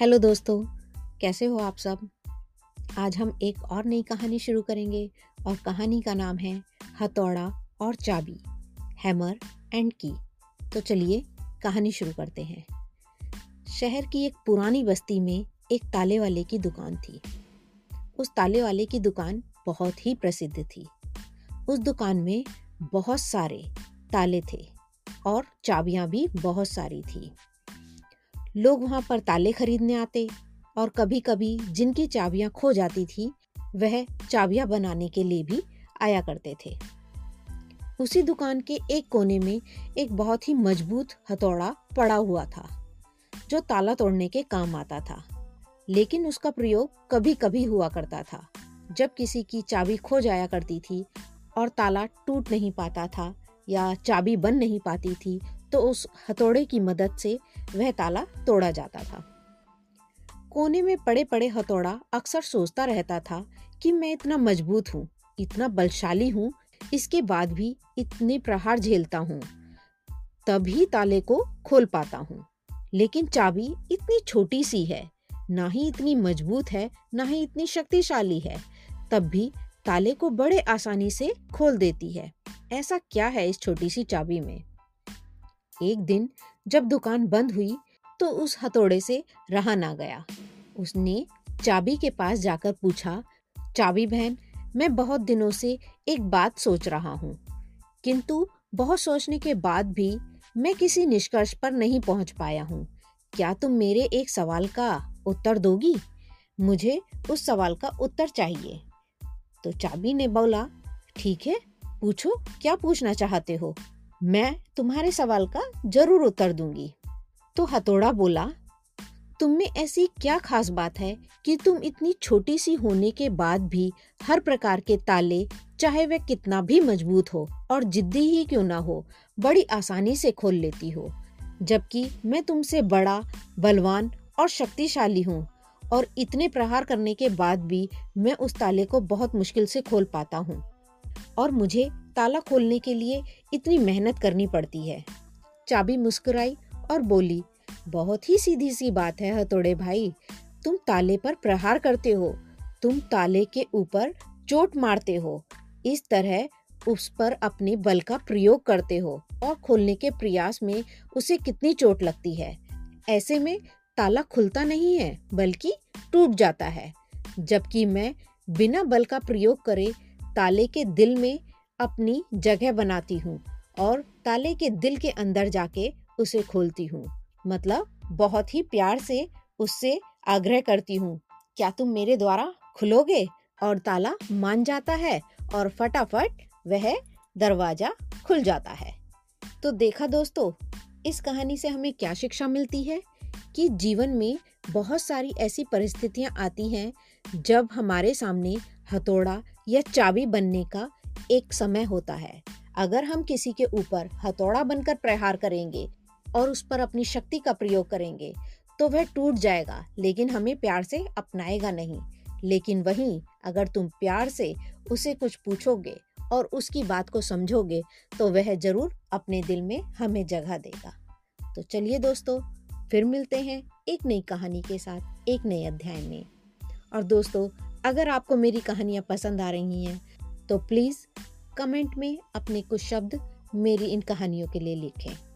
Hello दोस्तों, कैसे हो आप सब? आज हम एक और नई कहानी शुरू करेंगे और कहानी का नाम है हथौड़ा और चाबी, हैमर एंड की। तो चलिए कहानी शुरू करते हैं। शहर की एक पुरानी बस्ती में एक ताले वाले की दुकान थी। उस ताले वाले की दुकान बहुत ही प्रसिद्ध थी। उस दुकान में बहुत सारे ताले थे और चाबियाँ भी बहुत सारी थी। लोग वहाँ पर ताले खरीदने आते और कभी कभी जिनकी चाबियाँ खो जाती थी, वह चाबियाँ बनाने के लिए भी आया करते थे। उसी दुकान के एक कोने में एक बहुत ही मज़बूत हथौड़ा पड़ा हुआ था, जो ताला तोड़ने के काम आता था। लेकिन उसका प्रयोग कभी कभी हुआ करता था, जब किसी की चाबी खो जाया करती थी और ताला टूट नहीं पाता था या चाबी बन नहीं पाती थी तो उस हथौड़े की मदद से वह ताला तोड़ा जाता था। कोने में पड़े पड़े हथौड़ा अक्सर सोचता रहता था कि मैं इतना मज़बूत हूँ, इतना बलशाली हूँ, इसके बाद भी इतने प्रहार झेलता हूँ, तभी ताले को खोल पाता हूँ। लेकिन चाबी इतनी छोटी सी है, ना ही इतनी मज़बूत है, ना ही इतनी शक्तिशाली है, तब भी ताले को बड़े आसानी से खोल देती है। ऐसा क्या है इस छोटी सी चाबी में? एक दिन जब दुकान बंद हुई तो उस हथौड़े से रहा ना गया। उसने चाबी के पास जाकर पूछा, चाबी बहन, मैं बहुत दिनों से एक बात सोच रहा हूँ। किंतु बहुत सोचने के बाद भी मैं किसी निष्कर्ष पर नहीं पहुँच पाया हूँ। क्या तुम मेरे एक सवाल का उत्तर दोगी? मुझे उस सवाल का उत्तर चाहिए। तो चाबी ने बोला, ठीक है, पूछो, क्या पूछना चाहते हो? मैं तुम्हारे सवाल का ज़रूर उत्तर दूँगी। तो हथौड़ा बोला, तुम में ऐसी क्या खास बात है कि तुम इतनी छोटी सी होने के बाद भी हर प्रकार के ताले, चाहे वह कितना भी मज़बूत हो और जिद्दी ही क्यों ना हो, बड़ी आसानी से खोल लेती हो? जबकि मैं तुमसे बड़ा, बलवान और शक्तिशाली हूँ और इतने प्रहार करने के बाद भी मैं उस ताले को बहुत मुश्किल से खोल पाता हूँ। और मुझे ताला खोलने के लिए इतनी मेहनत करनी पड़ती है। चाबी मुस्कुराई और बोली, बहुत ही सीधी सी बात है हथोड़े भाई। तुम ताले पर प्रहार करते हो। तुम ताले के ऊपर चोट मारते हो। इस तरह उस पर अपने बल का प्रयोग करते हो और खोलने के प्रयास में उसे कितनी चोट लगती है। ऐसे में ताला खुलता नहीं है, बल्कि टूट जाता है। जबकि मैं बिना बल का प्रयोग करे ताले के दिल में अपनी जगह बनाती हूँ और ताले के दिल के अंदर जाके उसे खोलती हूँ। मतलब बहुत ही प्यार से उससे आग्रह करती हूँ, क्या तुम मेरे द्वारा खुलोगे? और ताला मान जाता है और फटाफट वह दरवाज़ा खुल जाता है। तो देखा दोस्तों, इस कहानी से हमें क्या शिक्षा मिलती है? कि जीवन में बहुत सारी ऐसी परिस्थितियाँ आती हैं जब हमारे सामने हथौड़ा या चाबी बनने का एक समय होता है। अगर हम किसी के ऊपर हथौड़ा बनकर प्रहार करेंगे और उस पर अपनी शक्ति का प्रयोग करेंगे तो वह टूट जाएगा, लेकिन हमें प्यार से अपनाएगा नहीं। लेकिन वहीं अगर तुम प्यार से उसे कुछ पूछोगे और उसकी बात को समझोगे तो वह ज़रूर अपने दिल में हमें जगह देगा। तो चलिए दोस्तों, फिर मिलते हैं एक नई कहानी के साथ, एक नए अध्याय में। और दोस्तों, अगर आपको मेरी कहानियाँ पसंद आ रही हैं तो प्लीज़ कमेंट में अपने कुछ शब्द मेरी इन कहानियों के लिए लिखें।